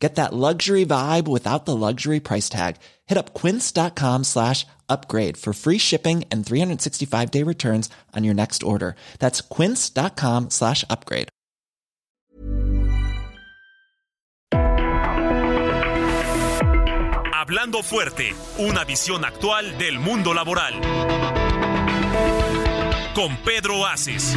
Get that luxury vibe without the luxury price tag. Hit up quince.com slash upgrade for free shipping and 365 day returns on your next order. That's quince.com slash upgrade. Hablando fuerte, una visión actual del mundo laboral. Con Pedro Aces.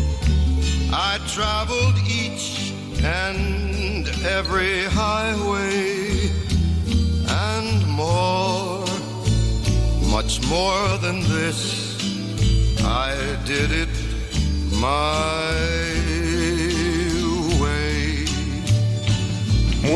I traveled each and every highway and more, much more than this. I did it my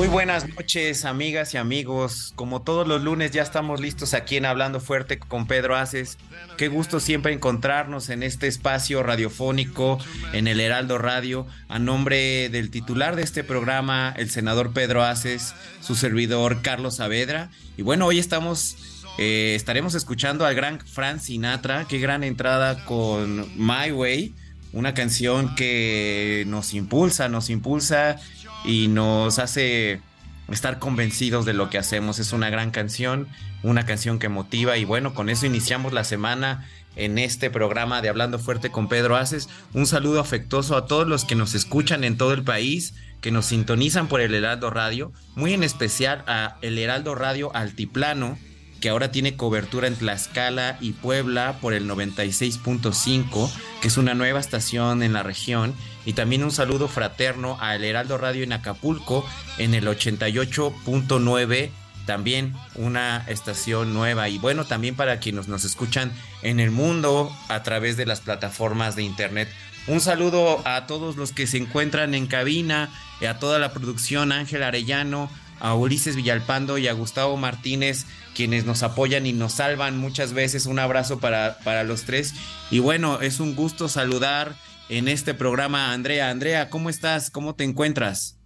Muy buenas noches, amigas y amigos. Como todos los lunes, ya estamos listos aquí en Hablando Fuerte con Pedro Aces. Qué gusto siempre encontrarnos en este espacio radiofónico, en el Heraldo Radio, a nombre del titular de este programa, el senador Pedro Aces, su servidor Carlos Saavedra. Y bueno, hoy estamos, eh, estaremos escuchando al gran Frank Sinatra. Qué gran entrada con My Way, una canción que nos impulsa, nos impulsa y nos hace estar convencidos de lo que hacemos. Es una gran canción, una canción que motiva y bueno, con eso iniciamos la semana en este programa de Hablando Fuerte con Pedro Aces. Un saludo afectuoso a todos los que nos escuchan en todo el país, que nos sintonizan por el Heraldo Radio, muy en especial a el Heraldo Radio Altiplano, que ahora tiene cobertura en Tlaxcala y Puebla por el 96.5, que es una nueva estación en la región. Y también un saludo fraterno a El Heraldo Radio en Acapulco en el 88.9, también una estación nueva. Y bueno, también para quienes nos escuchan en el mundo a través de las plataformas de internet. Un saludo a todos los que se encuentran en cabina, a toda la producción, Ángel Arellano, a Ulises Villalpando y a Gustavo Martínez, quienes nos apoyan y nos salvan muchas veces. Un abrazo para, para los tres. Y bueno, es un gusto saludar en este programa a Andrea. Andrea, ¿cómo estás? ¿Cómo te encuentras?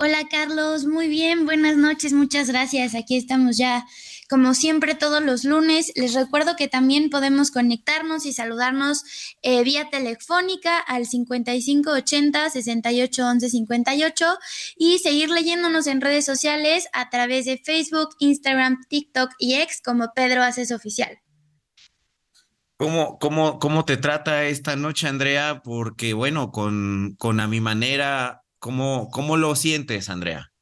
Hola Carlos, muy bien, buenas noches, muchas gracias. Aquí estamos ya como siempre todos los lunes. Les recuerdo que también podemos conectarnos y saludarnos eh, vía telefónica al 5580 6811 58 y seguir leyéndonos en redes sociales a través de Facebook, Instagram, TikTok y X como Pedro Haces Oficial. ¿Cómo, cómo, ¿Cómo te trata esta noche, Andrea? Porque, bueno, con, con a mi manera, ¿cómo, ¿cómo lo sientes, Andrea?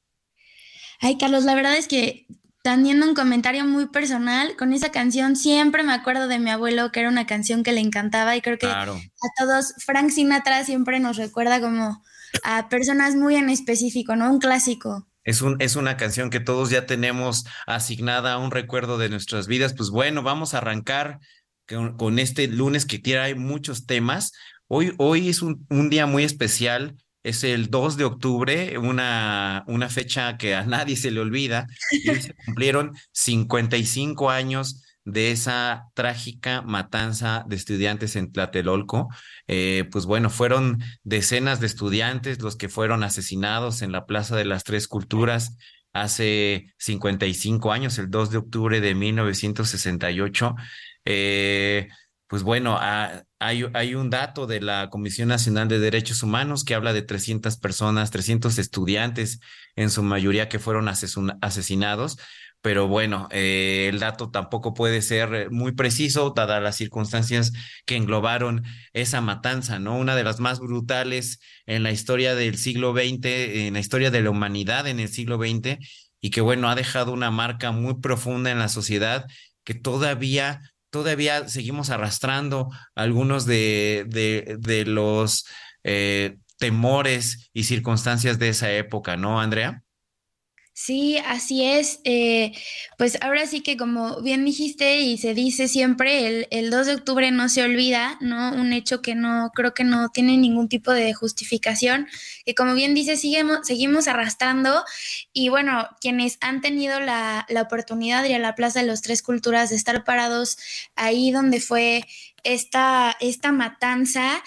Ay, Carlos, la verdad es que teniendo un comentario muy personal, con esa canción siempre me acuerdo de mi abuelo, que era una canción que le encantaba y creo que Claro. a todos, Frank Sinatra siempre nos recuerda como a personas muy en específico, ¿no? Un clásico. Es, un, es una canción que todos ya tenemos asignada a un recuerdo de nuestras vidas. Pues bueno, vamos a arrancar con, con este lunes que tiene muchos temas. Hoy, hoy es un, un día muy especial. Es el 2 de octubre, una, una fecha que a nadie se le olvida. Y hoy se cumplieron 55 años de esa trágica matanza de estudiantes en Tlatelolco. Eh, pues bueno, fueron decenas de estudiantes los que fueron asesinados en la Plaza de las Tres Culturas hace 55 años, el 2 de octubre de 1968. Eh, pues bueno, ah, hay, un dato de la Comisión Nacional de Derechos Humanos que habla de 300 personas, 300 estudiantes, en su mayoría que fueron asesinados. Pero bueno, eh, el dato tampoco puede ser muy preciso, dadas las circunstancias que englobaron esa matanza, ¿no? Una de las más brutales en la historia del siglo XX, en la historia de la humanidad en el siglo XX, y que bueno, ha dejado una marca muy profunda en la sociedad que todavía todavía seguimos arrastrando algunos de, los eh, temores y circunstancias de esa época, ¿no, Andrea? Sí, así es. Eh, pues ahora sí que como bien dijiste y se dice siempre, el, el, 2 de octubre no se olvida, ¿no? Un hecho que no creo que no tiene ningún tipo de justificación, que como bien dice, seguimos, seguimos arrastrando y bueno, quienes han tenido la, la oportunidad de ir a la Plaza de los Tres Culturas, de estar parados ahí donde fue esta, esta matanza,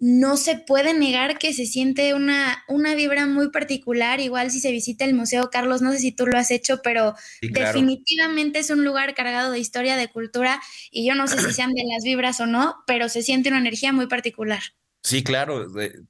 no se puede negar que se siente una, una vibra muy particular, igual si se visita el Museo Carlos, no sé si tú lo has hecho, pero sí, claro. definitivamente es un lugar cargado de historia, de cultura, y yo no sé si sean de las vibras o no, pero se siente una energía muy particular. Sí, claro,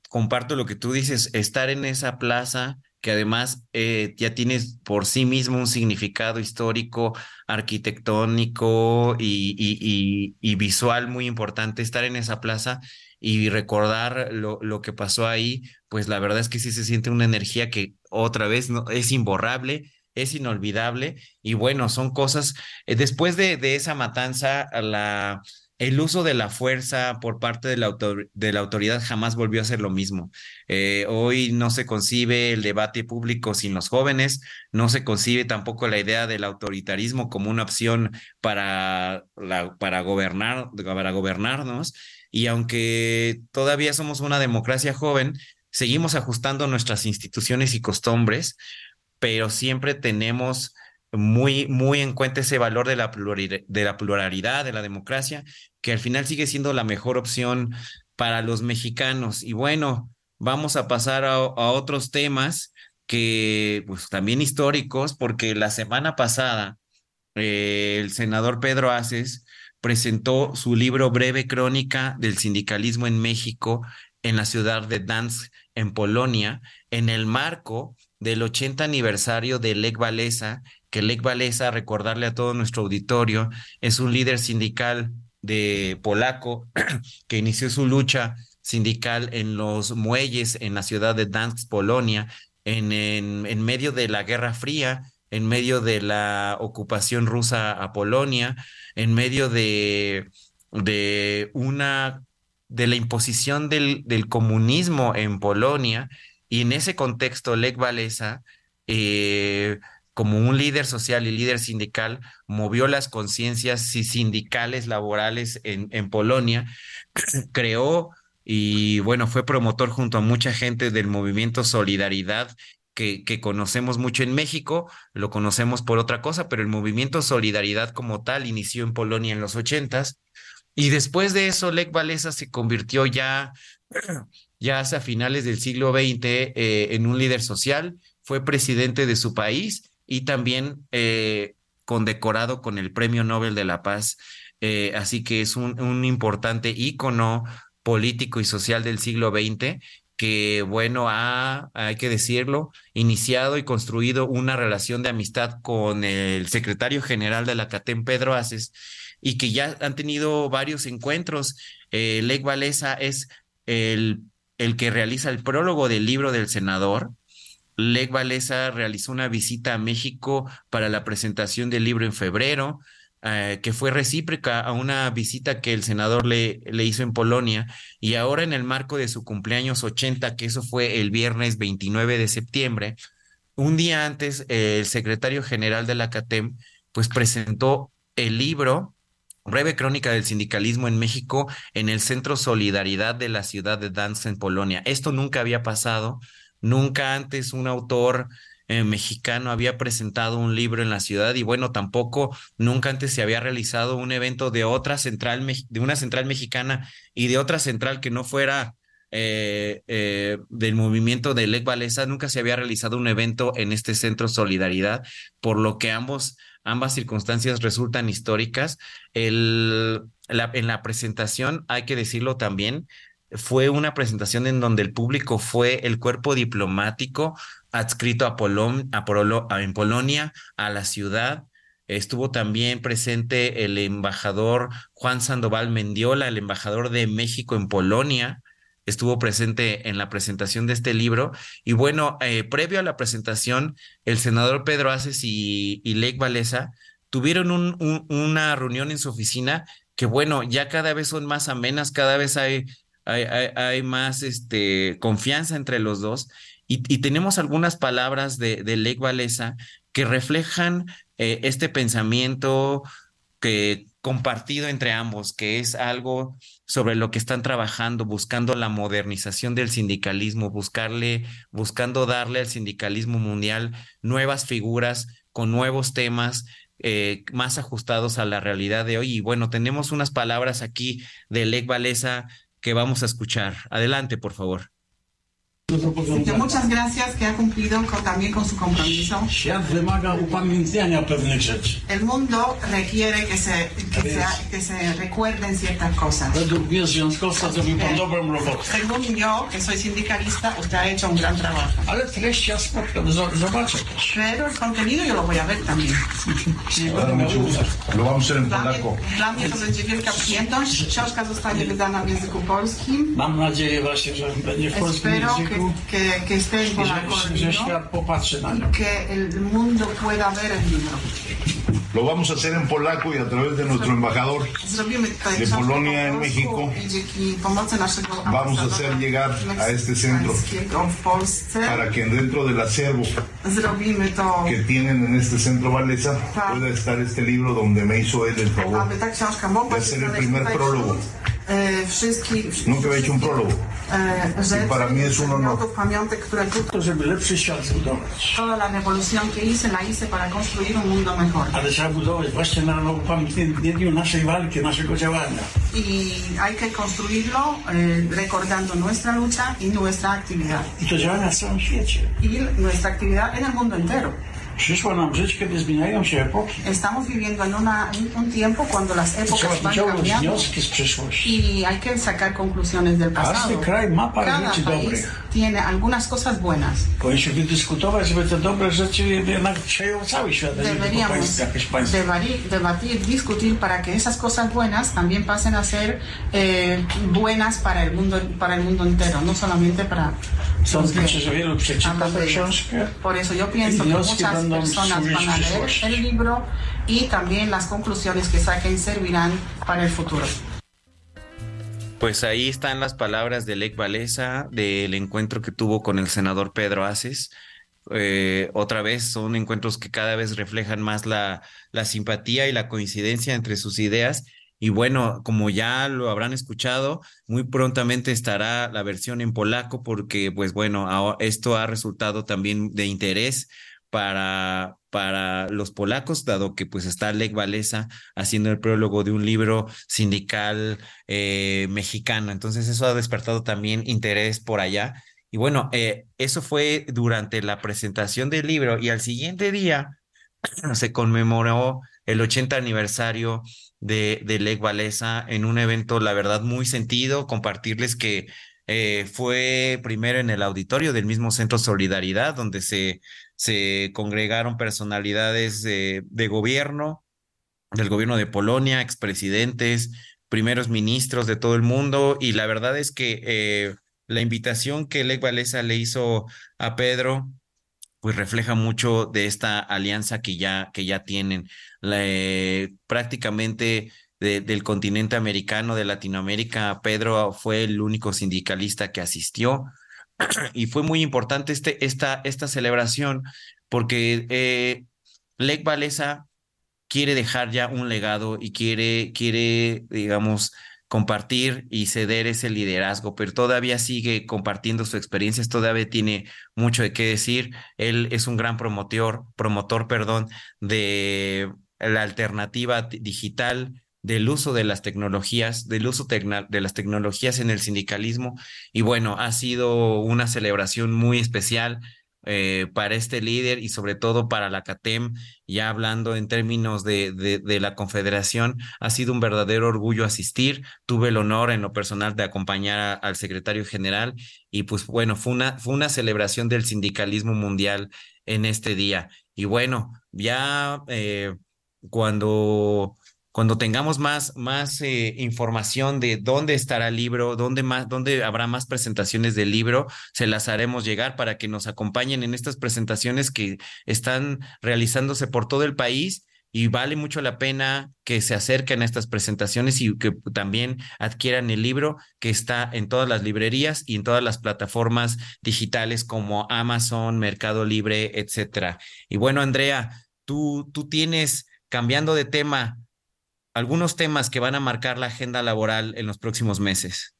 comparto lo que tú dices, estar en esa plaza que además eh, ya tienes por sí mismo un significado histórico, arquitectónico y, y, y, y visual muy importante, estar en esa plaza y recordar lo, lo, que pasó ahí, pues la verdad es que sí se siente una energía que otra vez no, es imborrable, es inolvidable y bueno, son cosas, eh, después de, de, esa matanza, la, el uso de la fuerza por parte de la, autor, de la autoridad jamás volvió a ser lo mismo. Eh, hoy no se concibe el debate público sin los jóvenes, no se concibe tampoco la idea del autoritarismo como una opción para, la, para, gobernar, para gobernarnos y aunque todavía somos una democracia joven, seguimos ajustando nuestras instituciones y costumbres, pero siempre tenemos muy, muy en cuenta ese valor de la, pluralidad, de la pluralidad, de la democracia, que al final sigue siendo la mejor opción para los mexicanos. Y bueno, vamos a pasar a, a otros temas que, pues también históricos, porque la semana pasada eh, el senador Pedro Aces presentó su libro Breve Crónica del Sindicalismo en México en la ciudad de Dansk, en Polonia, en el marco del 80 aniversario de Lech Walesa, que Lech Walesa, recordarle a todo nuestro auditorio, es un líder sindical de polaco que inició su lucha sindical en los muelles en la ciudad de Dansk, Polonia, en, en, en medio de la Guerra Fría, en medio de la ocupación rusa a Polonia, en medio de, de una de la imposición del, del, comunismo en Polonia y en ese contexto Lech Walesa eh, como un líder social y líder sindical movió las conciencias sindicales laborales en, en Polonia creó y bueno fue promotor junto a mucha gente del movimiento Solidaridad que, conocemos mucho en México, lo conocemos por otra cosa, pero el movimiento Solidaridad como tal inició en Polonia en los ochentas. Y después de eso, Lech Walesa se convirtió ya, ya hacia finales del siglo XX eh, en un líder social, fue presidente de su país y también eh, condecorado con el Premio Nobel de la Paz. Eh, así que es un, un importante ícono político y social del siglo XX que, bueno, ha, hay que decirlo, iniciado y construido una relación de amistad con el secretario general de la CATEM, Pedro Aces, y que ya han tenido varios encuentros. Eh, Lech Walesa es el, el que realiza el prólogo del libro del senador. Lech Walesa realizó una visita a México para la presentación del libro en febrero. Eh, que fue recíproca a una visita que el senador le, le, hizo en Polonia y ahora en el marco de su cumpleaños 80, que eso fue el viernes 29 de septiembre, un día antes eh, el secretario general de la CATEM pues presentó el libro Breve Crónica del Sindicalismo en México en el Centro Solidaridad de la ciudad de Danz en Polonia. Esto nunca había pasado, nunca antes un autor eh, mexicano había presentado un libro en la ciudad y bueno, tampoco nunca antes se había realizado un evento de otra central, de una central mexicana y de otra central que no fuera eh, eh, del movimiento de Lech Walesa, nunca se había realizado un evento en este centro Solidaridad, por lo que ambas circunstancias resultan históricas. El, en la presentación, hay que decirlo también, fue una presentación en donde el público fue el cuerpo diplomático adscrito a, a, Polo, en Polonia, a la ciudad. Estuvo también presente el embajador Juan Sandoval Mendiola, el embajador de México en Polonia. Estuvo presente en la presentación de este libro. Y bueno, eh, previo a la presentación, el senador Pedro Aces y, y Lake Valesa tuvieron una reunión en su oficina que bueno, ya cada vez son más amenas, cada vez hay, hay, hay, más este, confianza entre los dos. Y, tenemos algunas palabras de, de Lech Walesa que reflejan eh, este pensamiento que compartido entre ambos, que es algo sobre lo que están trabajando, buscando la modernización del sindicalismo, buscarle, buscando darle al sindicalismo mundial nuevas figuras con nuevos temas, eh, más ajustados a la realidad de hoy. Y bueno, tenemos unas palabras aquí de Lech Valesa que vamos a escuchar. Adelante, por favor muchas gracias que ha cumplido también con su compromiso. El mundo requiere que se, que, se, recuerden ciertas cosas. Según yo, que soy sindicalista, usted ha hecho un gran trabajo. Pero el contenido yo lo voy a ver también. Lo vamos a hacer en polaco. Dla mnie to będzie wielka przyjemność. Książka zostanie wydana w języku polskim. Mam nadzieję właśnie, że będzie w polskim języku que, que esté en polaco que el mundo pueda ver el libro. Lo vamos a hacer en polaco y a través de nuestro embajador de Polonia en México. Vamos a hacer llegar a este centro para que dentro del acervo que tienen en este centro Valesa pueda estar este libro donde me hizo él el favor de hacer el primer prólogo. E, Nunca había hecho un prólogo. Y para mí es un honor. Toda la revolución que hice la hice para construir un mundo mejor. Ale trzeba budować właśnie na upamiętnieniu naszej walki, naszego działania. Y hay que construirlo eh, recordando nuestra lucha y nuestra actividad. I to działania w całym świecie. Y nuestra actividad en el mundo entero. Przyszło nam żyć, kiedy zmieniają się epoki. Estamos viviendo en una, un tiempo cuando las épocas van cambiando. wnioski z przeszłości. Y hay que sacar conclusiones del pasado. Każdy kraj ma parę Cada rzeczy dobrych. Tiene algunas cosas buenas. Powinniśmy dyskutować, żeby te dobre rzeczy jednak przejęły cały świat. Deberíamos debatir, discutir para que esas cosas buenas también pasen a ser eh, buenas para el mundo para el mundo entero, no solamente para Sądzę, że wielu przeczyta tę książkę. Por eso yo pienso que muchas personas van a leer el libro y también las conclusiones que saquen servirán para el futuro. Pues ahí están las palabras de Lech Valesa del encuentro que tuvo con el senador Pedro Aces. Eh, otra vez son encuentros que cada vez reflejan más la, la simpatía y la coincidencia entre sus ideas y bueno, como ya lo habrán escuchado, muy prontamente estará la versión en polaco porque, pues bueno, esto ha resultado también de interés para, para los polacos, dado que pues está Lech Walesa haciendo el prólogo de un libro sindical eh, mexicano. Entonces eso ha despertado también interés por allá. Y bueno, eh, eso fue durante la presentación del libro y al siguiente día se conmemoró el 80 aniversario de, de Lech en un evento, la verdad, muy sentido. Compartirles que eh, fue primero en el auditorio del mismo Centro Solidaridad, donde se, se congregaron personalidades de, de gobierno, del gobierno de Polonia, expresidentes, primeros ministros de todo el mundo. Y la verdad es que eh, la invitación que Lech le hizo a Pedro pues refleja mucho de esta alianza que ya, que ya tienen. Eh, prácticamente del continente americano, de Latinoamérica, Pedro fue el único sindicalista que asistió y fue muy importante este, esta, esta celebración porque eh, Valesa quiere dejar ya un legado y quiere, quiere, digamos, compartir y ceder ese liderazgo, pero todavía sigue compartiendo su experiencia, todavía tiene mucho de qué decir. Él es un gran promotor, promotor, perdón, de la alternativa digital, del uso de las tecnologías, del uso de las tecnologías en el sindicalismo. Y bueno, ha sido una celebración muy especial eh, para este líder y sobre todo para la CATEM, ya hablando en términos de, de, la Confederación, ha sido un verdadero orgullo asistir. Tuve el honor en lo personal de acompañar al secretario general y pues bueno, fue una, fue una celebración del sindicalismo mundial en este día. Y bueno, ya eh, cuando cuando tengamos más, más eh, información de dónde estará el libro, dónde, más, dónde habrá más presentaciones del libro, se las haremos llegar para que nos acompañen en estas presentaciones que están realizándose por todo el país y vale mucho la pena que se acerquen a estas presentaciones y que también adquieran el libro que está en todas las librerías y en todas las plataformas digitales como Amazon, Mercado Libre, etcétera. Y bueno, Andrea, tú, tú tienes, cambiando de tema, algunos temas que van a marcar la agenda laboral en los próximos meses.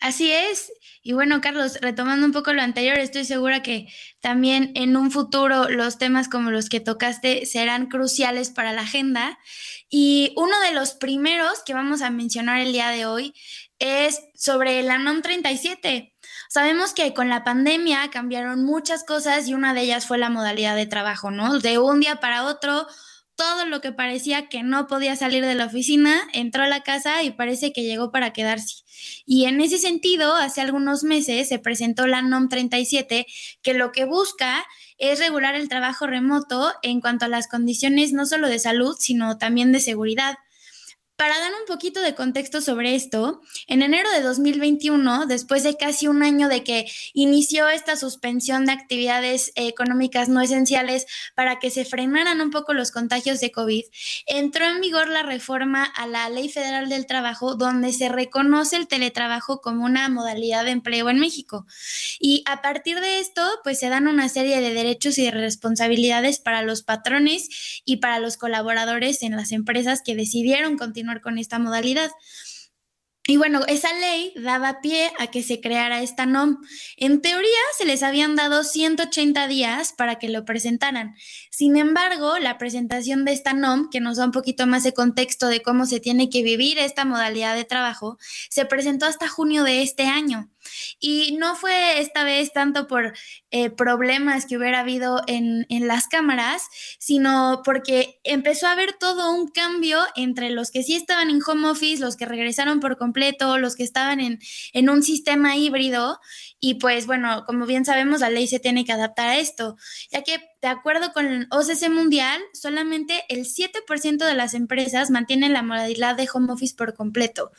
Así es. Y bueno, Carlos, retomando un poco lo anterior, estoy segura que también en un futuro los temas como los que tocaste serán cruciales para la agenda. Y uno de los primeros que vamos a mencionar el día de hoy es sobre la NOM 37. Sabemos que con la pandemia cambiaron muchas cosas y una de ellas fue la modalidad de trabajo, ¿no? De un día para otro todo lo que parecía que no podía salir de la oficina, entró a la casa y parece que llegó para quedarse. Y en ese sentido, hace algunos meses se presentó la NOM 37, que lo que busca es regular el trabajo remoto en cuanto a las condiciones no solo de salud, sino también de seguridad. Para dar un poquito de contexto sobre esto, en enero de 2021, después de casi un año de que inició esta suspensión de actividades económicas no esenciales para que se frenaran un poco los contagios de COVID, entró en vigor la reforma a la Ley Federal del Trabajo donde se reconoce el teletrabajo como una modalidad de empleo en México. Y a partir de esto, pues se dan una serie de derechos y de responsabilidades para los patrones y para los colaboradores en las empresas que decidieron continuar con esta modalidad. Y bueno, esa ley daba pie a que se creara esta NOM. En teoría se les habían dado 180 días para que lo presentaran. Sin embargo, la presentación de esta NOM, que nos da un poquito más de contexto de cómo se tiene que vivir esta modalidad de trabajo, se presentó hasta junio de este año. Y no fue esta vez tanto por eh, problemas que hubiera habido en, en, las cámaras, sino porque empezó a haber todo un cambio entre los que sí estaban en home office, los que regresaron por completo, los que estaban en, en un sistema híbrido. Y pues bueno, como bien sabemos, la ley se tiene que adaptar a esto, ya que de acuerdo con el OCC Mundial, solamente el 7% de las empresas mantienen la modalidad de home office por completo.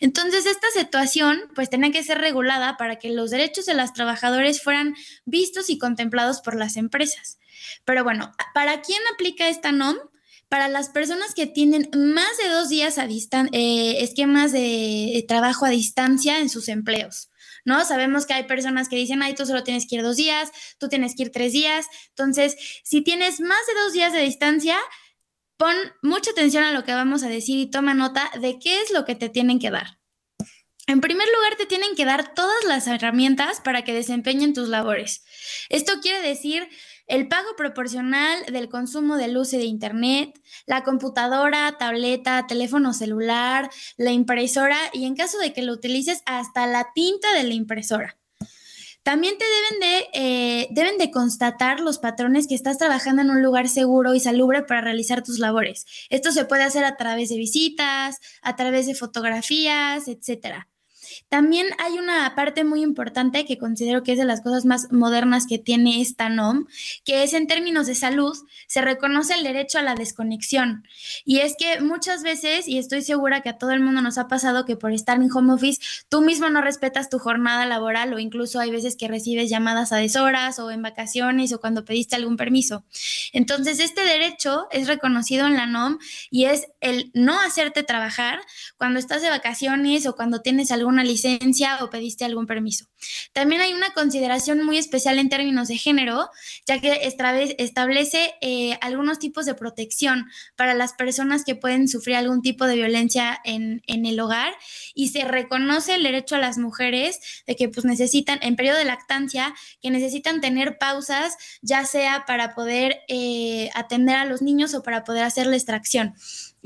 Entonces, esta situación pues tenía que ser regulada para que los derechos de los trabajadores fueran vistos y contemplados por las empresas. Pero bueno, ¿para quién aplica esta NOM? Para las personas que tienen más de dos días a distancia, eh, esquemas de trabajo a distancia en sus empleos. ¿No? Sabemos que hay personas que dicen, ay, tú solo tienes que ir dos días, tú tienes que ir tres días. Entonces, si tienes más de dos días de distancia, pon mucha atención a lo que vamos a decir y toma nota de qué es lo que te tienen que dar. En primer lugar, te tienen que dar todas las herramientas para que desempeñen tus labores. Esto quiere decir el pago proporcional del consumo de luz y de Internet, la computadora, tableta, teléfono celular, la impresora y en caso de que lo utilices hasta la tinta de la impresora. También te deben de, eh, deben de constatar los patrones que estás trabajando en un lugar seguro y salubre para realizar tus labores. Esto se puede hacer a través de visitas, a través de fotografías, etcétera. También hay una parte muy importante que considero que es de las cosas más modernas que tiene esta NOM, que es en términos de salud, se reconoce el derecho a la desconexión. Y es que muchas veces, y estoy segura que a todo el mundo nos ha pasado que por estar en home office, tú mismo no respetas tu jornada laboral o incluso hay veces que recibes llamadas a deshoras o en vacaciones o cuando pediste algún permiso. Entonces, este derecho es reconocido en la NOM y es el no hacerte trabajar cuando estás de vacaciones o cuando tienes alguna licencia o pediste algún permiso. También hay una consideración muy especial en términos de género, ya que establece eh, algunos tipos de protección para las personas que pueden sufrir algún tipo de violencia en, el hogar y se reconoce el derecho a las mujeres de que pues necesitan, en periodo de lactancia, que necesitan tener pausas, ya sea para poder eh, atender a los niños o para poder hacer la extracción.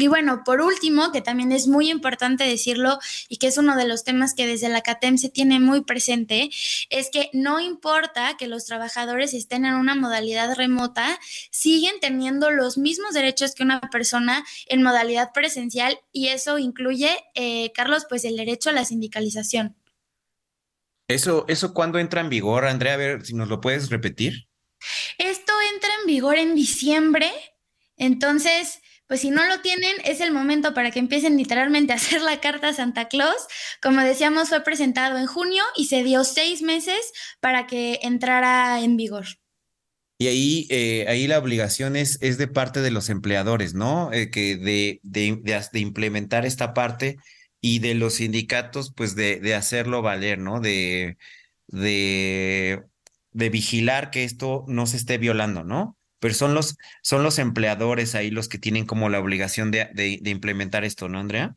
Y bueno, por último, que también es muy importante decirlo y que es uno de los temas que desde la CATEM se tiene muy presente, es que no importa que los trabajadores estén en una modalidad remota, siguen teniendo los mismos derechos que una persona en modalidad presencial y eso incluye, eh, Carlos, pues el derecho a la sindicalización. Eso, eso cuándo entra en vigor, Andrea, a ver si nos lo puedes repetir. Esto entra en vigor en diciembre, entonces pues si no lo tienen, es el momento para que empiecen literalmente a hacer la carta a Santa Claus. Como decíamos, fue presentado en junio y se dio seis meses para que entrara en vigor. Y ahí, eh, ahí la obligación es, es, de parte de los empleadores, ¿no? Eh, que de, de, de, implementar esta parte y de los sindicatos, pues de, de hacerlo valer, ¿no? De, de, de vigilar que esto no se esté violando, ¿no? Pero son los, son los empleadores ahí los que tienen como la obligación de, de implementar esto, ¿no, Andrea?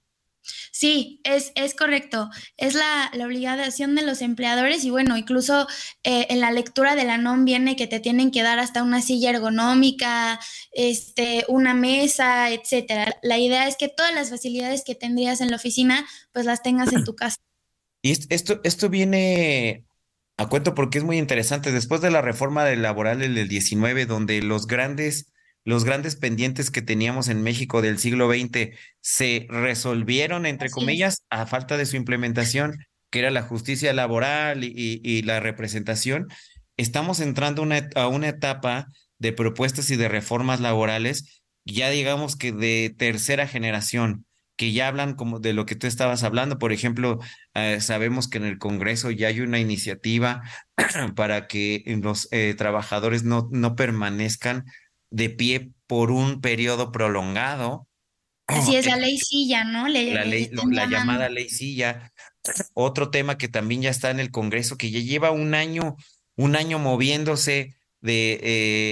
Sí, es, es correcto. Es la, la, obligación de los empleadores y bueno, incluso eh, en la lectura de la NOM viene que te tienen que dar hasta una silla ergonómica, este, una mesa, etcétera. La idea es que todas las facilidades que tendrías en la oficina, pues las tengas en tu casa. Y esto, esto viene a cuento porque es muy interesante. Después de la reforma laboral del 19, donde los grandes los grandes pendientes que teníamos en México del siglo XX se resolvieron, entre comillas, a falta de su implementación, que era la justicia laboral y, la representación. Estamos entrando a una etapa de propuestas y de reformas laborales, ya digamos que de tercera generación, que ya hablan como de lo que tú estabas hablando. Por ejemplo, eh, sabemos que en el Congreso ya hay una iniciativa para que los eh, trabajadores no, no permanezcan de pie por un periodo prolongado. Así es, la ley silla, ¿no? la, ley, la llamada ley silla. Otro tema que también ya está en el Congreso, que ya lleva un año, un año moviéndose de,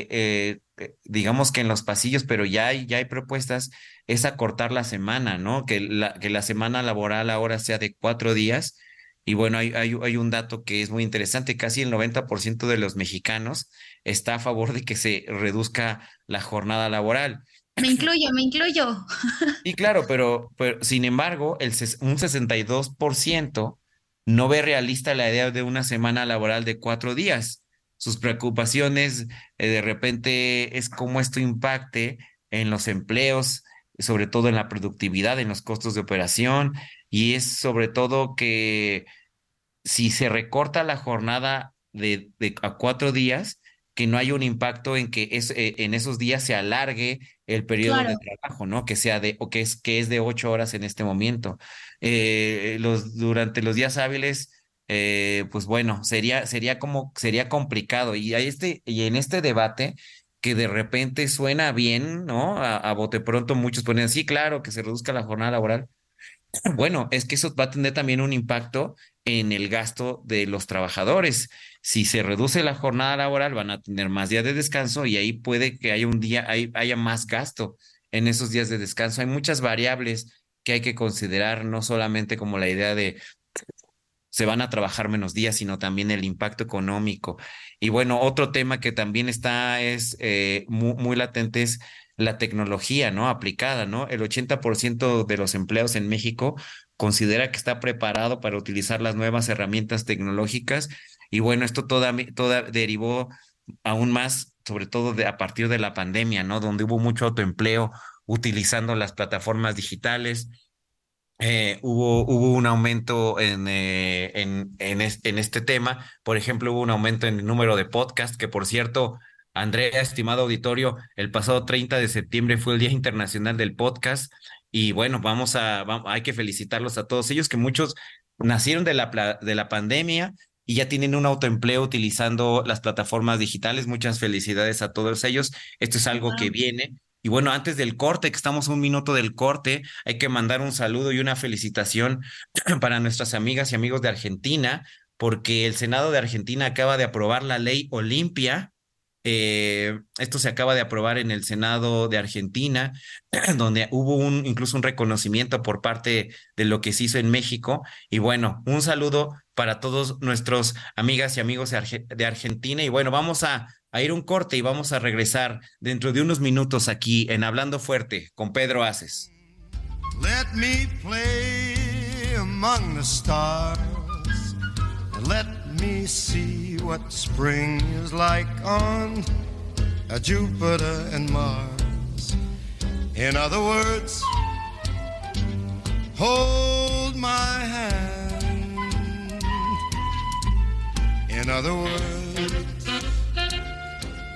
eh, digamos que en los pasillos, pero ya hay, ya hay propuestas, es acortar la semana, ¿no? Que la, que la semana laboral ahora sea de cuatro días. Y bueno, hay, hay, hay un dato que es muy interesante, casi el 90% de los mexicanos está a favor de que se reduzca la jornada laboral. Me incluyo, me incluyo. Y claro, pero, pero sin embargo, el, un 62% no ve realista la idea de una semana laboral de cuatro días. Sus preocupaciones eh, de repente es cómo esto impacte en los empleos, sobre todo en la productividad, en los costos de operación, y es sobre todo que si se recorta la jornada de, de a cuatro días, que no haya un impacto en que es, eh, en esos días se alargue el periodo de trabajo, ¿no? Que sea de, o que es, que es de ocho horas en este momento. Eh, los, durante los días hábiles, eh, pues bueno, sería, sería como, sería complicado. Y, este, y en este debate, que de repente suena bien, ¿no? A, bote pronto muchos ponen, sí, claro, que se reduzca la jornada laboral. Bueno, es que eso va a tener también un impacto en el gasto de los trabajadores. Si se reduce la jornada laboral, van a tener más días de descanso y ahí puede que haya un día, haya más gasto en esos días de descanso. Hay muchas variables que hay que considerar, no solamente como la idea de se van a trabajar menos días, sino también el impacto económico. Y bueno, otro tema que también está es eh, muy, latente es la tecnología, ¿no? Aplicada, ¿no? El 80% de los empleos en México considera que está preparado para utilizar las nuevas herramientas tecnológicas y bueno, esto toda, toda derivó aún más, sobre todo de, a partir de la pandemia, ¿no? Donde hubo mucho autoempleo utilizando las plataformas digitales. Eh, hubo, hubo un aumento en, eh, en, en, en, este tema. Por ejemplo, hubo un aumento en el número de podcasts, que por cierto, Andrea, estimado auditorio, el pasado 30 de septiembre fue el Día Internacional del Podcast. Y bueno, vamos a, hay que felicitarlos a todos ellos, que muchos nacieron de la, de la pandemia, y ya tienen un autoempleo utilizando las plataformas digitales. Muchas felicidades a todos ellos. Esto es algo que viene. Y bueno, antes del corte, que estamos un minuto del corte, hay que mandar un saludo y una felicitación para nuestras amigas y amigos de Argentina, porque el Senado de Argentina acaba de aprobar la ley Olimpia, eh, esto se acaba de aprobar en el Senado de Argentina, donde hubo un, incluso un reconocimiento por parte de lo que se hizo en México. Y bueno, un saludo para todos nuestros amigas y amigos de, Argentina. Y bueno, vamos a, a, ir un corte y vamos a regresar dentro de unos minutos aquí en Hablando Fuerte con Pedro Aces. Let me play among the stars. Let me see what spring is like on Jupiter and Mars. In other words, hold my hand. In other words,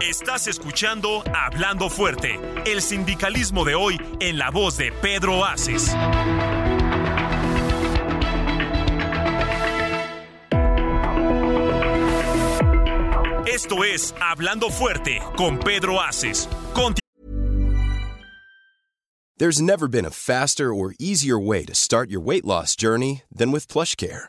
Estás escuchando Hablando Fuerte, el sindicalismo de hoy en la voz de Pedro Aces. Esto es Hablando Fuerte con Pedro Aces. There's never been a faster or easier way to start your weight loss journey than with PlushCare.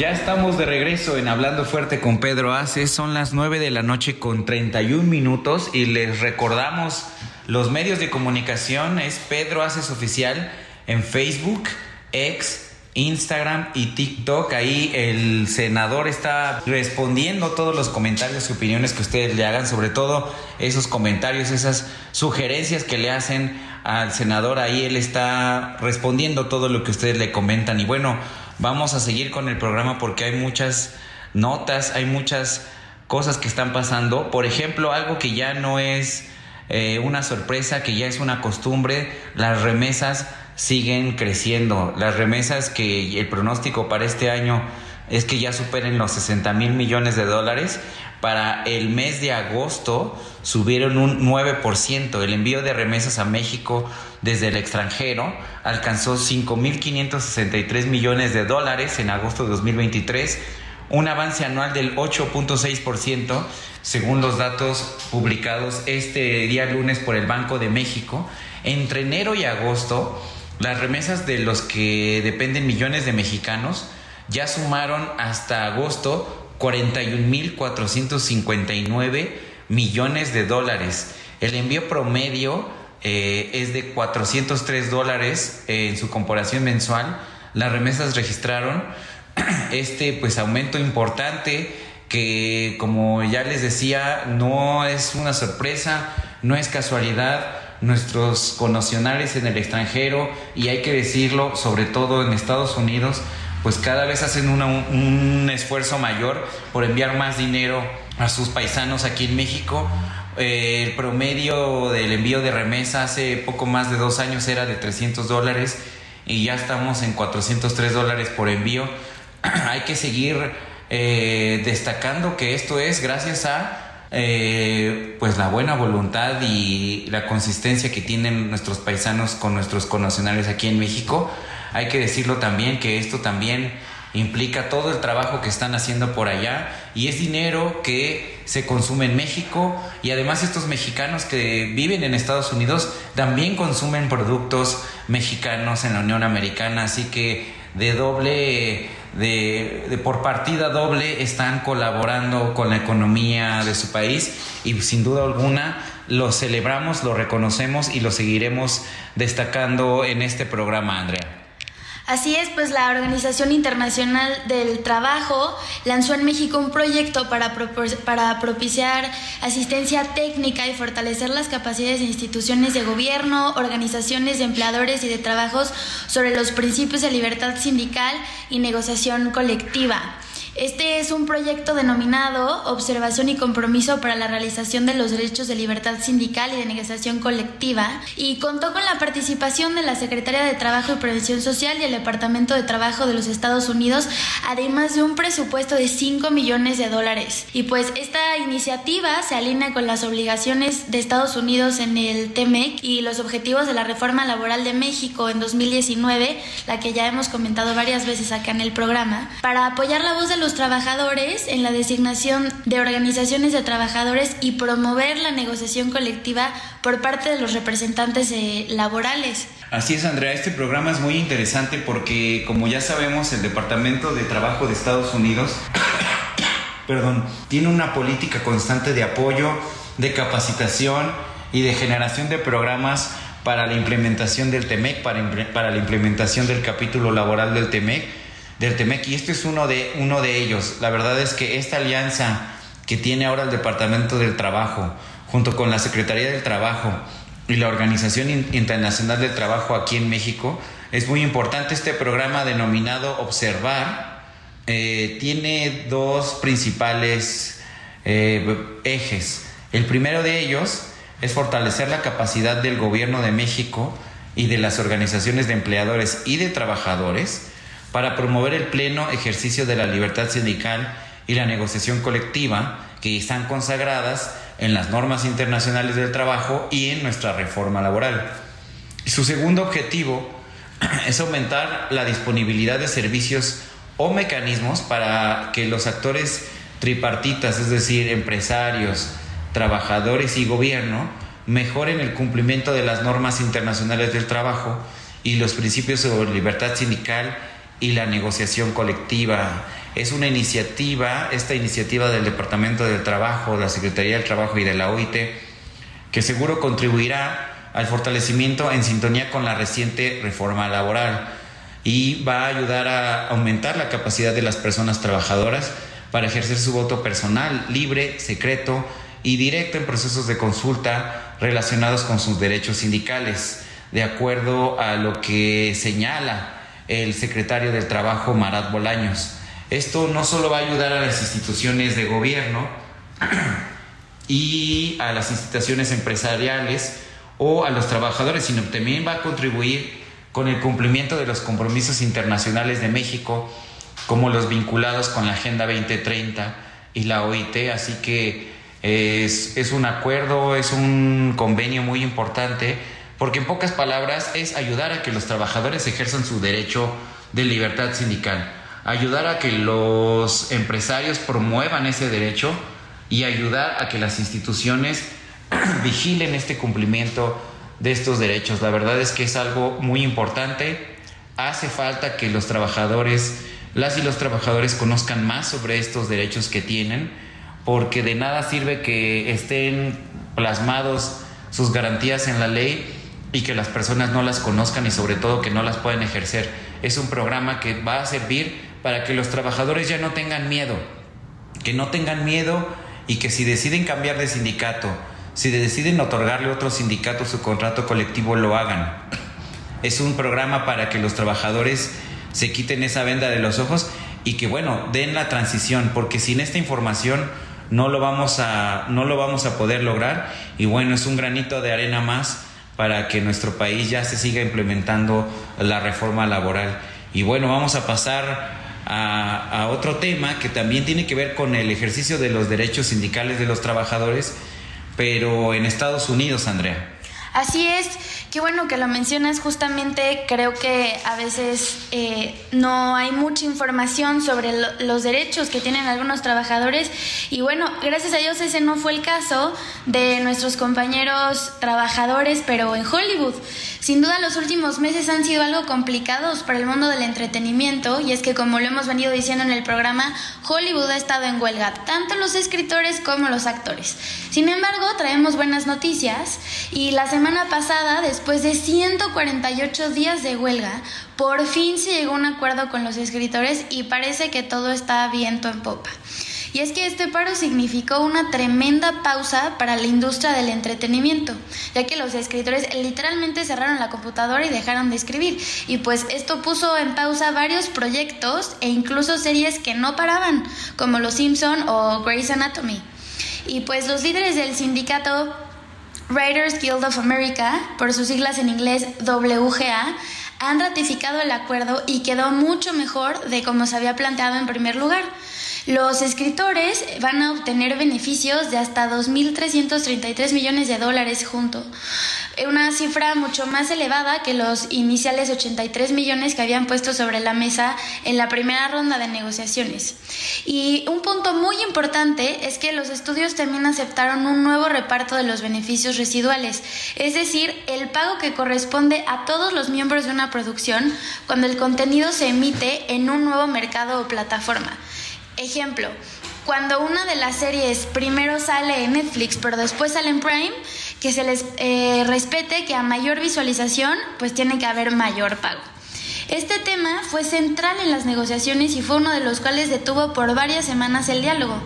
Ya estamos de regreso en Hablando Fuerte con Pedro Aces. Son las 9 de la noche con 31 minutos y les recordamos los medios de comunicación. Es Pedro Aces Oficial en Facebook, X, Instagram y TikTok. Ahí el senador está respondiendo todos los comentarios y opiniones que ustedes le hagan, sobre todo esos comentarios, esas sugerencias que le hacen al senador. Ahí él está respondiendo todo lo que ustedes le comentan. Y bueno, vamos a seguir con el programa porque hay muchas notas, hay muchas cosas que están pasando. Por ejemplo, algo que ya no es eh, una sorpresa, que ya es una costumbre, las remesas siguen creciendo. Las remesas que el pronóstico para este año es que ya superen los 60 mil millones de dólares. Para el mes de agosto subieron un 9%. El envío de remesas a México desde el extranjero alcanzó 5.563 millones de dólares en agosto de 2023, un avance anual del 8.6% según los datos publicados este día lunes por el Banco de México. Entre enero y agosto, las remesas de los que dependen millones de mexicanos ya sumaron hasta agosto 41.459 millones de dólares. El envío promedio eh, es de 403 dólares en su comparación mensual. Las remesas registraron este pues aumento importante que como ya les decía no es una sorpresa, no es casualidad nuestros connacionales en el extranjero y hay que decirlo, sobre todo en Estados Unidos, pues cada vez hacen un esfuerzo mayor por enviar más dinero a sus paisanos aquí en México. Eh, el promedio del envío de remesa hace poco más de dos años era de 300 dólares y ya estamos en 403 dólares por envío. hay que seguir eh, destacando que esto es gracias a eh, pues la buena voluntad y la consistencia que tienen nuestros paisanos con nuestros connacionales aquí en México. Hay que decirlo también que esto también implica todo el trabajo que están haciendo por allá y es dinero que se consume en México y además estos mexicanos que viven en Estados Unidos también consumen productos mexicanos en la Unión Americana, así que de doble de, por partida doble están colaborando con la economía de su país y sin duda alguna lo celebramos, lo reconocemos y lo seguiremos destacando en este programa, Andrea. Así es, pues la Organización Internacional del Trabajo lanzó en México un proyecto para, para propiciar asistencia técnica y fortalecer las capacidades de instituciones de gobierno, organizaciones de empleadores y de trabajos sobre los principios de libertad sindical y negociación colectiva. Este es un proyecto denominado Observación y Compromiso para la Realización de los Derechos de Libertad Sindical y de Negociación Colectiva y contó con la participación de la Secretaría de Trabajo y Prevención Social y el Departamento de Trabajo de los Estados Unidos, además de un presupuesto de 5 millones de dólares. Y pues esta iniciativa se alinea con las obligaciones de Estados Unidos en el TEMEC y los objetivos de la reforma laboral de México en 2019, la que ya hemos comentado varias veces acá en el programa, para apoyar la voz de los trabajadores en la designación de organizaciones de trabajadores y promover la negociación colectiva por parte de los representantes eh, laborales. Así es, Andrea, este programa es muy interesante porque, como ya sabemos, el Departamento de Trabajo de Estados Unidos perdón, tiene una política constante de apoyo, de capacitación y de generación de programas para la implementación del TEMEC, para, para la implementación del capítulo laboral del TEMEC, del TEMEC, y este es uno de, uno de ellos. La verdad es que esta alianza que tiene ahora el Departamento del Trabajo, junto con la Secretaría del Trabajo y la Organización Internacional del Trabajo aquí en México, es muy importante. Este programa denominado Observar eh, tiene dos principales eh, ejes. El primero de ellos es fortalecer la capacidad del gobierno de México y de las organizaciones de empleadores y de trabajadores para promover el pleno ejercicio de la libertad sindical y la negociación colectiva que están consagradas en las normas internacionales del trabajo y en nuestra reforma laboral. su segundo objetivo es aumentar la disponibilidad de servicios o mecanismos para que los actores tripartitas, es decir, empresarios, trabajadores y gobierno mejoren el cumplimiento de las normas internacionales del trabajo y los principios sobre libertad sindical y la negociación colectiva. Es una iniciativa, esta iniciativa del Departamento del Trabajo, de la Secretaría del Trabajo y de la OIT, que seguro contribuirá al fortalecimiento en sintonía con la reciente reforma laboral y va a ayudar a aumentar la capacidad de las personas trabajadoras para ejercer su voto personal, libre, secreto y directo en procesos de consulta relacionados con sus derechos sindicales, de acuerdo a lo que señala el secretario del Trabajo, Marat Bolaños. Esto no solo va a ayudar a las instituciones de gobierno y a las instituciones empresariales o a los trabajadores, sino también va a contribuir con el cumplimiento de los compromisos internacionales de México, como los vinculados con la Agenda 2030 y la OIT. Así que es, es un acuerdo, es un convenio muy importante, porque en pocas palabras es ayudar a que los trabajadores ejerzan su derecho de libertad sindical, ayudar a que los empresarios promuevan ese derecho y ayudar a que las instituciones vigilen este cumplimiento de estos derechos. La verdad es que es algo muy importante. Hace falta que los trabajadores, las y los trabajadores conozcan más sobre estos derechos que tienen porque de nada sirve que estén plasmados sus garantías en la ley y que las personas no las conozcan y sobre todo que no las puedan ejercer. Es un programa que va a servir para que los trabajadores ya no tengan miedo, que no tengan miedo y que si deciden cambiar de sindicato, si deciden otorgarle a otro sindicato su contrato colectivo, lo hagan. Es un programa para que los trabajadores se quiten esa venda de los ojos y que bueno, den la transición, porque sin esta información no lo vamos a, no lo vamos a poder lograr y bueno, es un granito de arena más para que nuestro país ya se siga implementando la reforma laboral. Y bueno, vamos a pasar a, a, otro tema que también tiene que ver con el ejercicio de los derechos sindicales de los trabajadores, pero en Estados Unidos, Andrea. Así es, qué bueno que lo mencionas, justamente creo que a veces eh, no hay mucha información sobre los derechos que tienen algunos trabajadores y bueno, gracias a Dios ese no fue el caso de nuestros compañeros trabajadores, pero en Hollywood. Sin duda los últimos meses han sido algo complicados para el mundo del entretenimiento y es que como lo hemos venido diciendo en el programa, Hollywood ha estado en huelga, tanto los escritores como los actores. Sin embargo, traemos buenas noticias y la semana pasada, después de 148 días de huelga, por fin se llegó a un acuerdo con los escritores y parece que todo está viento en popa. Y es que este paro significó una tremenda pausa para la industria del entretenimiento, ya que los escritores literalmente cerraron la computadora y dejaron de escribir. Y pues esto puso en pausa varios proyectos e incluso series que no paraban, como Los Simpson o Grey's Anatomy. Y pues los líderes del sindicato Writers Guild of America, por sus siglas en inglés WGA, han ratificado el acuerdo y quedó mucho mejor de como se había planteado en primer lugar. Los escritores van a obtener beneficios de hasta 2.333 millones de dólares junto, una cifra mucho más elevada que los iniciales 83 millones que habían puesto sobre la mesa en la primera ronda de negociaciones. Y un punto muy importante es que los estudios también aceptaron un nuevo reparto de los beneficios residuales, es decir, el pago que corresponde a todos los miembros de una producción cuando el contenido se emite en un nuevo mercado o plataforma. Ejemplo, cuando una de las series primero sale en Netflix, pero después sale en Prime, que se les eh, respete que a mayor visualización, pues tiene que haber mayor pago. Este tema fue central en las negociaciones y fue uno de los cuales detuvo por varias semanas el diálogo.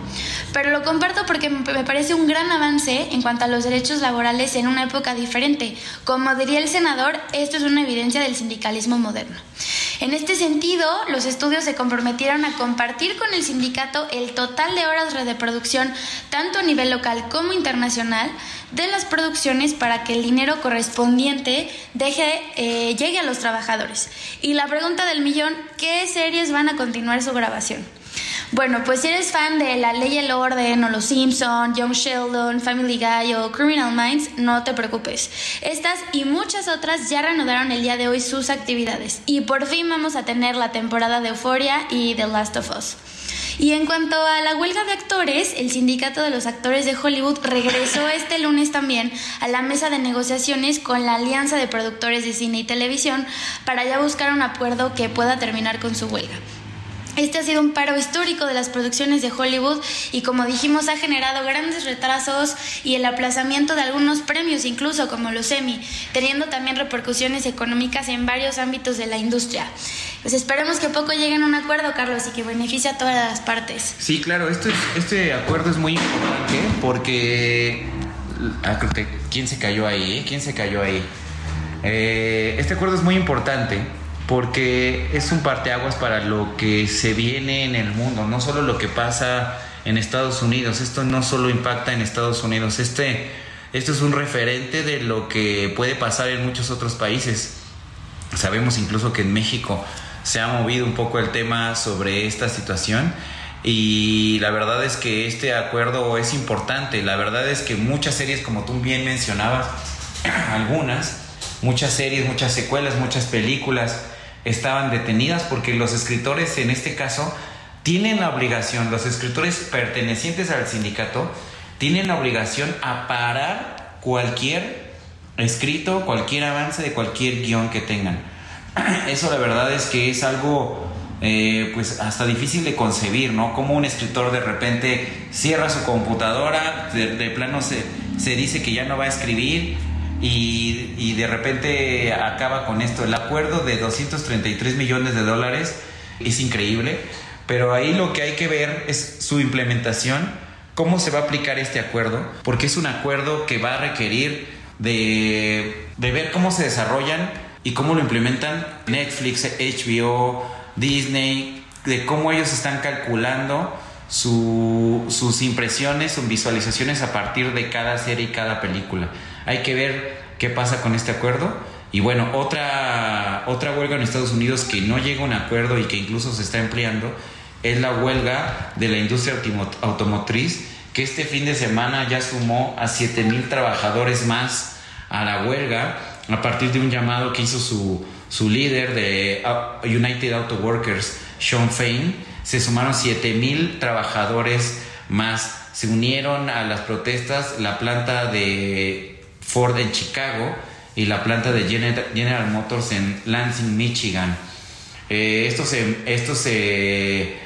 Pero lo comparto porque me parece un gran avance en cuanto a los derechos laborales en una época diferente. Como diría el senador, esto es una evidencia del sindicalismo moderno. En este sentido, los estudios se comprometieron a compartir con el sindicato el total de horas de producción, tanto a nivel local como internacional, de las producciones para que el dinero correspondiente deje, eh, llegue a los trabajadores. La pregunta del millón, ¿qué series van a continuar su grabación? Bueno, pues si eres fan de La Ley y el Orden o Los Simpson, Young Sheldon, Family Guy o Criminal Minds, no te preocupes. Estas y muchas otras ya reanudaron el día de hoy sus actividades y por fin vamos a tener la temporada de Euphoria y The Last of Us. Y en cuanto a la huelga de actores, el sindicato de los actores de Hollywood regresó este lunes también a la mesa de negociaciones con la Alianza de Productores de Cine y Televisión para ya buscar un acuerdo que pueda terminar con su huelga. Este ha sido un paro histórico de las producciones de Hollywood y como dijimos ha generado grandes retrasos y el aplazamiento de algunos premios, incluso como los Emmy, teniendo también repercusiones económicas en varios ámbitos de la industria. Pues esperemos que poco lleguen a un acuerdo, Carlos, y que beneficie a todas las partes. Sí, claro, esto este acuerdo es muy importante porque... Ah, ¿Quién se cayó ahí? ¿Quién se cayó ahí? Eh, este acuerdo es muy importante porque es un parteaguas para lo que se viene en el mundo, no solo lo que pasa en Estados Unidos, esto no solo impacta en Estados Unidos, este, esto es un referente de lo que puede pasar en muchos otros países. Sabemos incluso que en México se ha movido un poco el tema sobre esta situación y la verdad es que este acuerdo es importante, la verdad es que muchas series, como tú bien mencionabas, algunas, muchas series, muchas secuelas, muchas películas, estaban detenidas porque los escritores en este caso tienen la obligación, los escritores pertenecientes al sindicato tienen la obligación a parar cualquier escrito, cualquier avance de cualquier guion que tengan. Eso la verdad es que es algo eh, pues hasta difícil de concebir, ¿no? Como un escritor de repente cierra su computadora, de, plano se, se dice que ya no va a escribir y, de repente acaba con esto. El acuerdo de 233 millones de dólares es increíble, pero ahí lo que hay que ver es su implementación, cómo se va a aplicar este acuerdo, porque es un acuerdo que va a requerir de, ver cómo se desarrollan y cómo lo implementan Netflix, HBO, Disney, de cómo ellos están calculando sus impresiones, sus visualizaciones a partir de cada serie y cada película. Hay que ver qué pasa con este acuerdo. Y bueno, otra, otra huelga en Estados Unidos que no llega a un acuerdo y que incluso se está empleando es la huelga de la industria automotriz, que este fin de semana ya sumó a 7 mil trabajadores más a la huelga a partir de un llamado que hizo su, su líder de uh, United Auto Workers, Sean Fain. Se sumaron 7 mil trabajadores más. Se unieron a las protestas la planta de Ford en Chicago y la planta de General Motors en Lansing, Michigan. Eh, estos eh, estos eh,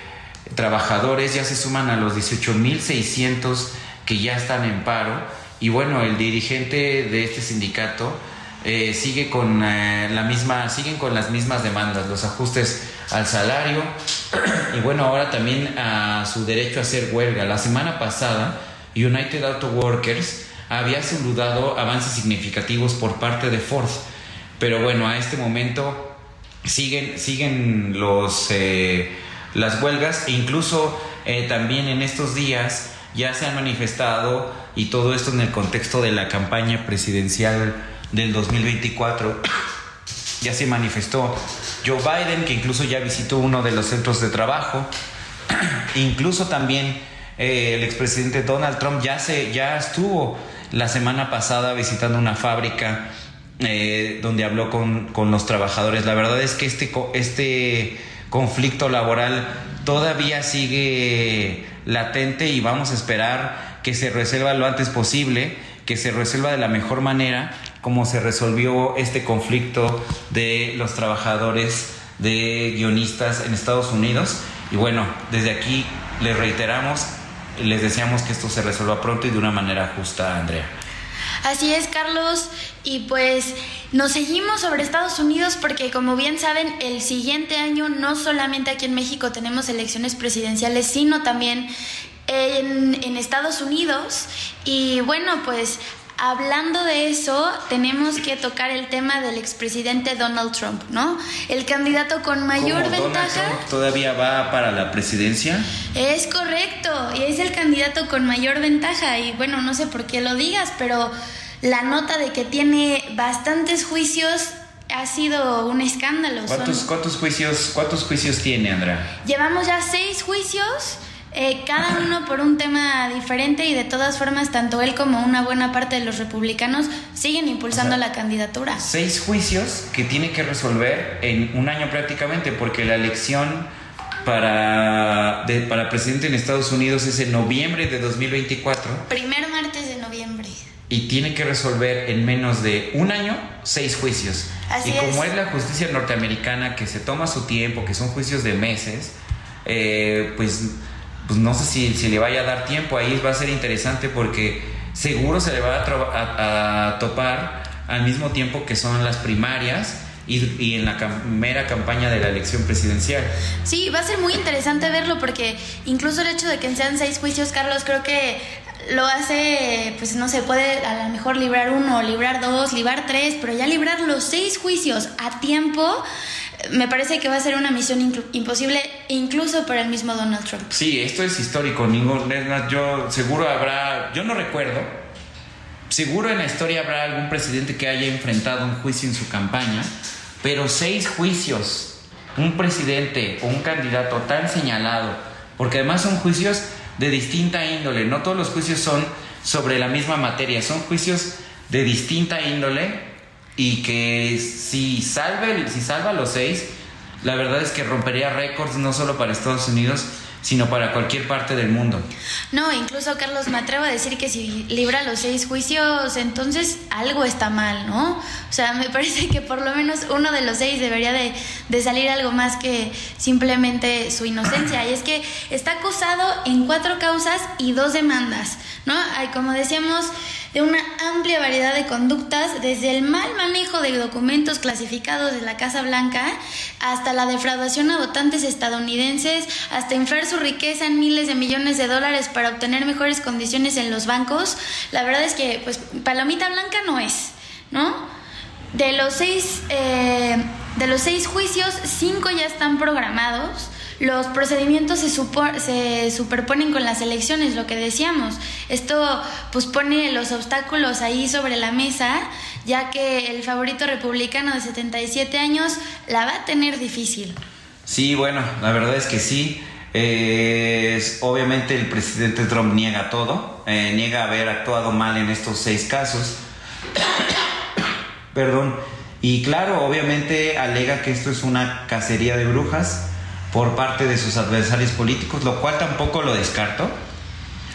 trabajadores ya se suman a los 18.600 que ya están en paro y bueno, el dirigente de este sindicato sigue con la misma, siguen con las mismas demandas, los ajustes al salario y bueno, ahora también a su derecho a hacer huelga. La semana pasada, United Auto Workers había saludado avances significativos por parte de Ford. Pero bueno, a este momento siguen, siguen los, eh, las huelgas e incluso eh, también en estos días ya se han manifestado y todo esto en el contexto de la campaña presidencial del 2024. Ya se manifestó Joe Biden, que incluso ya visitó uno de los centros de trabajo. incluso también eh, el expresidente Donald Trump ya, se, ya estuvo la semana pasada visitando una fábrica eh, donde habló con, los trabajadores. La verdad es que este, este conflicto laboral todavía sigue latente y vamos a esperar que se resuelva lo antes posible, que se resuelva de la mejor manera como se resolvió este conflicto de los trabajadores de guionistas en Estados Unidos. Y bueno, desde aquí les reiteramos les deseamos que esto se resuelva pronto y de una manera justa, Andrea. Así es, Carlos. Y pues nos seguimos sobre Estados Unidos porque como bien saben, el siguiente año no solamente aquí en México tenemos elecciones presidenciales, sino también en, en Estados Unidos. Y bueno, pues hablando de eso, tenemos que tocar el tema del expresidente Donald Trump, ¿no? El candidato con mayor ¿Cómo ventaja. Donald Trump todavía va para la presidencia? Es correcto, y es el candidato con mayor ventaja. Y bueno, no sé por qué lo digas, pero la nota de que tiene bastantes juicios ha sido un escándalo. ¿Cuántos, Son- cuántos, juicios, ¿Cuántos juicios tiene, Andrea? Llevamos ya seis juicios, eh, cada uno por un tema diferente y de todas formas tanto él como una buena parte de los republicanos siguen impulsando O sea, la candidatura. Seis juicios que tiene que resolver en un año prácticamente, porque la elección para, de- para presidente en Estados Unidos es en noviembre de 2024 Primer martes de noviembre. y tiene que resolver en menos de un año seis juicios. Así y como es. es. la justicia norteamericana que se toma su tiempo, que son juicios de meses, eh, pues, pues no sé si, si le vaya a dar tiempo. Ahí va a ser interesante porque seguro se le va a, a- a topar al mismo tiempo que son las primarias y, y en la cam- mera campaña de la elección presidencial. Sí, va a ser muy interesante verlo porque incluso el hecho de que sean seis juicios, Carlos, creo que lo hace, pues no se puede a lo mejor librar uno, librar dos, librar tres, pero ya librar los seis juicios a tiempo, me parece que va a ser una misión imposible incluso para el mismo Donald Trump. Sí, esto es histórico. Ningún, yo seguro habrá, yo no recuerdo. Seguro en la historia habrá algún presidente que haya enfrentado un juicio en su campaña, pero seis juicios, un presidente o un candidato tan señalado, porque además son juicios de distinta índole. No todos los juicios son sobre la misma materia, son juicios de distinta índole y que si salve, si salva los seis, la verdad es que rompería récords no solo para Estados Unidos, sino para cualquier parte del mundo. No, incluso Carlos, me atrevo a decir que si libra los seis juicios, entonces algo está mal, ¿no? O sea, me parece que por lo menos uno de los seis debería de, de salir algo más que simplemente su inocencia. Y es que está acusado en cuatro causas y dos demandas, ¿no? Hay, como decíamos, de una amplia variedad de conductas, desde el mal manejo de documentos clasificados de la Casa Blanca hasta la defraudación a votantes estadounidenses, hasta inflar su riqueza en miles de millones de dólares para obtener mejores condiciones en los bancos. La verdad es que, pues, palomita blanca no es, ¿no? De los seis, eh, de los seis juicios, cinco ya están programados. Los procedimientos se, superponen con las elecciones, lo que decíamos. Esto pues pone los obstáculos ahí sobre la mesa, ya que el favorito republicano de 77 años la va a tener difícil. Sí, bueno, la verdad es que sí. Es- obviamente el presidente Trump niega todo, eh, niega haber actuado mal en estos seis casos. Perdón. Y claro, obviamente alega que esto es una cacería de brujas por parte de sus adversarios políticos, lo cual tampoco lo descarto.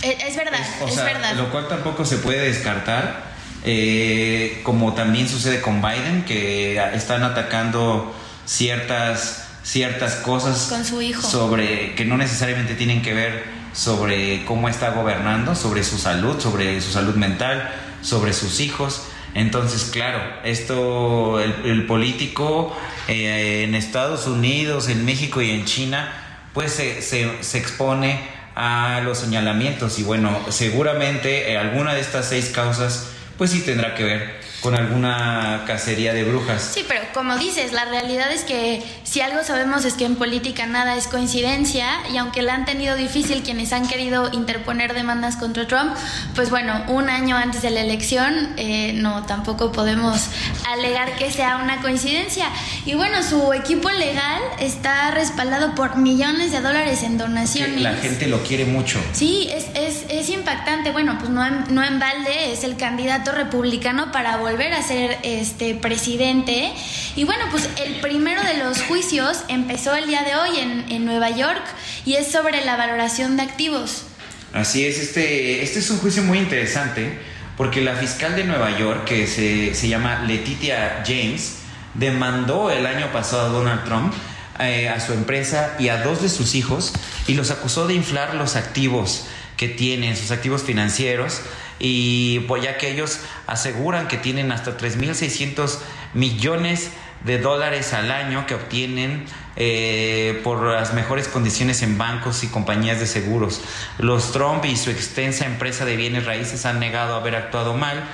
Es, es verdad, es sea, verdad. Lo cual tampoco se puede descartar, eh, como también sucede con Biden, que están atacando ciertas, ciertas cosas Con su hijo. sobre que no necesariamente tienen que ver sobre cómo está gobernando, sobre su salud, sobre su salud mental, sobre sus hijos. Entonces, claro, esto, el, político eh, en Estados Unidos, en México y en China, pues se, se- se expone a los señalamientos. Y bueno, seguramente eh, alguna de estas seis causas, pues sí tendrá que ver con alguna cacería de brujas. Sí, pero como dices, la realidad es que si algo sabemos es que en política nada es coincidencia y aunque la han tenido difícil quienes han querido interponer demandas contra Trump, pues bueno, un año antes de la elección eh, no, tampoco podemos alegar que sea una coincidencia. Y bueno, su equipo legal está respaldado por millones de dólares en donaciones. la gente lo quiere mucho. Sí, es, es, es impactante. Bueno, pues no en, no en balde es el candidato republicano para volver a ser este presidente. Y bueno, pues el primero de los juicios empezó el día de hoy en, en Nueva York y es sobre la valoración de activos. Así es, este, este es un juicio muy interesante porque la fiscal de Nueva York, que se, se llama Letitia James, demandó el año pasado a Donald Trump, eh, a su empresa y a dos de sus hijos y los acusó de inflar los activos que tiene, sus activos financieros, y pues ya que ellos aseguran que tienen hasta 3.600 millones de dólares al año que obtienen eh, por las mejores condiciones en bancos y compañías de seguros. Los Trump y su extensa empresa de bienes raíces han negado haber actuado mal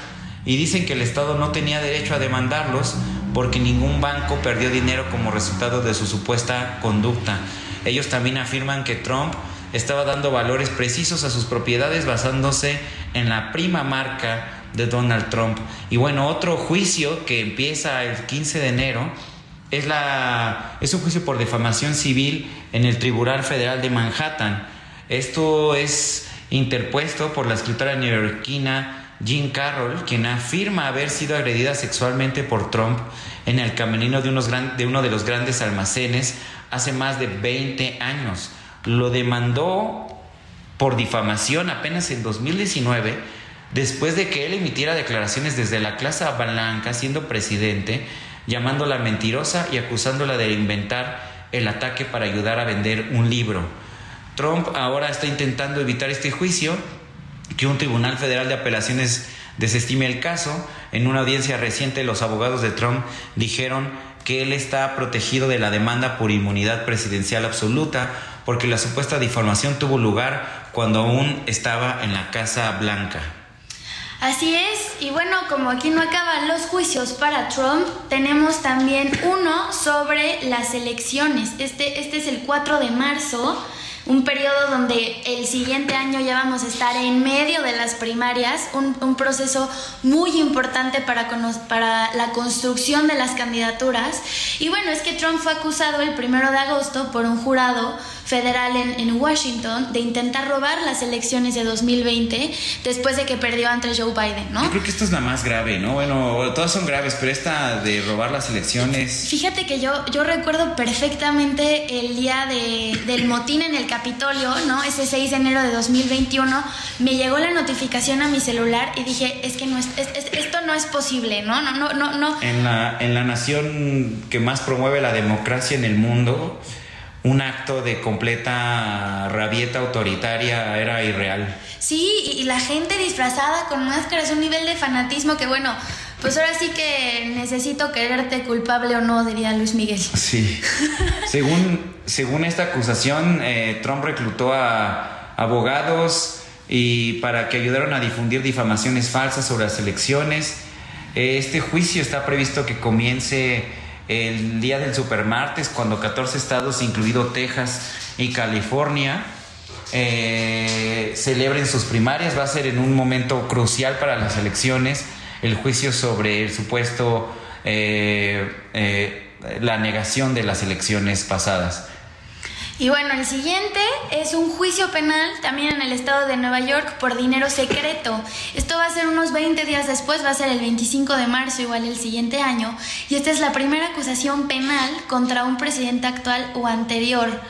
y dicen que el Estado no tenía derecho a demandarlos porque ningún banco perdió dinero como resultado de su supuesta conducta. Ellos también afirman que Trump estaba dando valores precisos a sus propiedades basándose en la prima marca de Donald Trump. Y bueno, otro juicio que empieza el 15 de enero es, la, es un juicio por defamación civil en el Tribunal Federal de Manhattan. Esto es interpuesto por la escritora neoyorquina Jean Carroll, quien afirma haber sido agredida sexualmente por Trump en el camerino de, unos de uno de los grandes almacenes hace más de 20 años. Lo demandó por difamación apenas en 2019, después de que él emitiera declaraciones desde la clase Blanca siendo presidente, llamándola mentirosa y acusándola de inventar el ataque para ayudar a vender un libro. Trump ahora está intentando evitar este juicio que un tribunal federal de apelaciones desestime el caso. En una audiencia reciente, los abogados de Trump dijeron que él está protegido de la demanda por inmunidad presidencial absoluta porque la supuesta difamación tuvo lugar cuando aún estaba en la Casa Blanca. Así es, y bueno, como aquí no acaban los juicios para Trump, tenemos también uno sobre las elecciones. Este, este es el 4 de marzo un periodo donde el siguiente año ya vamos a estar en medio de las primarias, un, proceso muy importante para, para la construcción de las candidaturas. Y bueno, es que Trump fue acusado el primero de agosto por un jurado federal en, en, Washington de intentar robar las elecciones de 2020 después de que perdió ante Joe Biden, ¿no? Yo creo que esta es la más grave, ¿no? Bueno, todas son graves, pero esta de robar las elecciones... Fíjate que yo, yo recuerdo perfectamente el día de, del motín en el Capitolio, ¿no? Ese 6 de enero de 2021, me llegó la notificación a mi celular y dije, es que no es, esto no es posible, ¿no? No, no, no, no. En la, en la nación que más promueve la democracia en el mundo un acto de completa rabieta autoritaria era irreal. Sí, y la gente disfrazada con máscaras, un nivel de fanatismo que bueno, pues ahora sí que necesito quererte culpable o no, diría Luis Miguel. Sí. según, según esta acusación, eh, Trump reclutó a abogados y para que ayudaran a difundir difamaciones falsas sobre las elecciones. Este juicio está previsto que comience el día del supermartes, cuando 14 estados, incluido Texas y California, eh, celebren sus primarias. Va a ser en un momento crucial para las elecciones el juicio sobre el supuesto, eh, eh, la negación de las elecciones pasadas. Y bueno, el siguiente es un juicio penal también en el estado de Nueva York por dinero secreto. Esto va a ser unos 20 días después, va a ser el 25 de marzo, igual el siguiente año. Y esta es la primera acusación penal contra un presidente actual o anterior.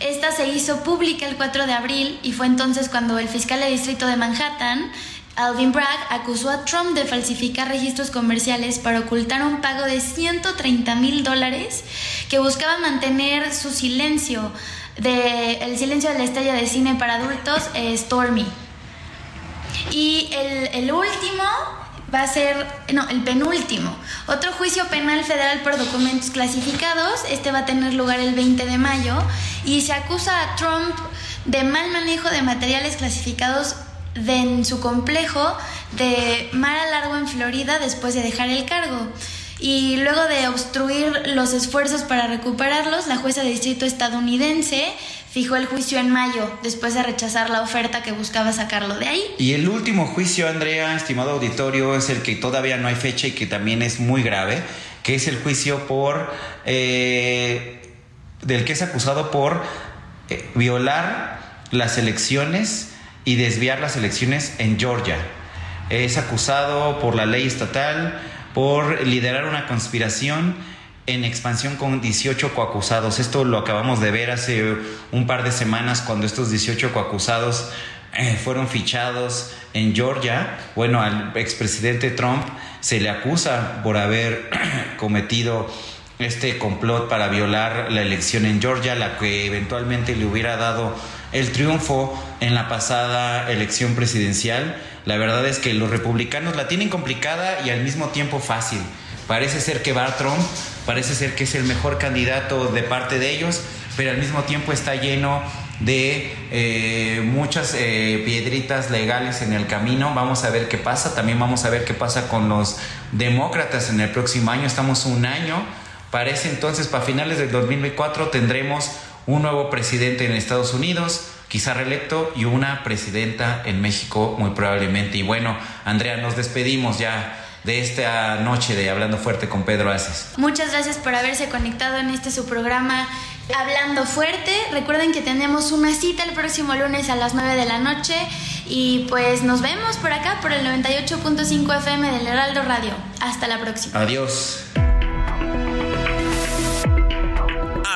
Esta se hizo pública el 4 de abril y fue entonces cuando el fiscal de distrito de Manhattan Alvin Bragg acusó a Trump de falsificar registros comerciales para ocultar un pago de 130 mil dólares que buscaba mantener su silencio, de, el silencio de la estrella de cine para adultos, eh, Stormy. Y el, el último va a ser, no, el penúltimo, otro juicio penal federal por documentos clasificados. Este va a tener lugar el 20 de mayo y se acusa a Trump de mal manejo de materiales clasificados de, en su complejo de Mar a Largo en Florida después de dejar el cargo. Y luego de obstruir los esfuerzos para recuperarlos, la jueza de distrito estadounidense fijó el juicio en mayo, después de rechazar la oferta que buscaba sacarlo de ahí. Y el último juicio, Andrea, estimado auditorio, es el que todavía no hay fecha y que también es muy grave, que es el juicio por... Eh, del que es acusado por eh, violar las elecciones y desviar las elecciones en Georgia. Es acusado por la ley estatal por liderar una conspiración en expansión con 18 coacusados. Esto lo acabamos de ver hace un par de semanas cuando estos 18 coacusados eh, fueron fichados en Georgia. Bueno, al expresidente Trump se le acusa por haber cometido este complot para violar la elección en Georgia, la que eventualmente le hubiera dado el triunfo en la pasada elección presidencial. La verdad es que los republicanos la tienen complicada y al mismo tiempo fácil. Parece ser que va Trump, parece ser que es el mejor candidato de parte de ellos, pero al mismo tiempo está lleno de eh, muchas eh, piedritas legales en el camino. Vamos a ver qué pasa. También vamos a ver qué pasa con los demócratas en el próximo año. Estamos un año. Parece entonces para finales del 2024 tendremos un nuevo presidente en Estados Unidos, quizá reelecto, y una presidenta en México muy probablemente. Y bueno, Andrea, nos despedimos ya de esta noche de Hablando Fuerte con Pedro Aces. Muchas gracias por haberse conectado en este su programa Hablando Fuerte. Recuerden que tenemos una cita el próximo lunes a las 9 de la noche y pues nos vemos por acá por el 98.5 FM del Heraldo Radio. Hasta la próxima. Adiós.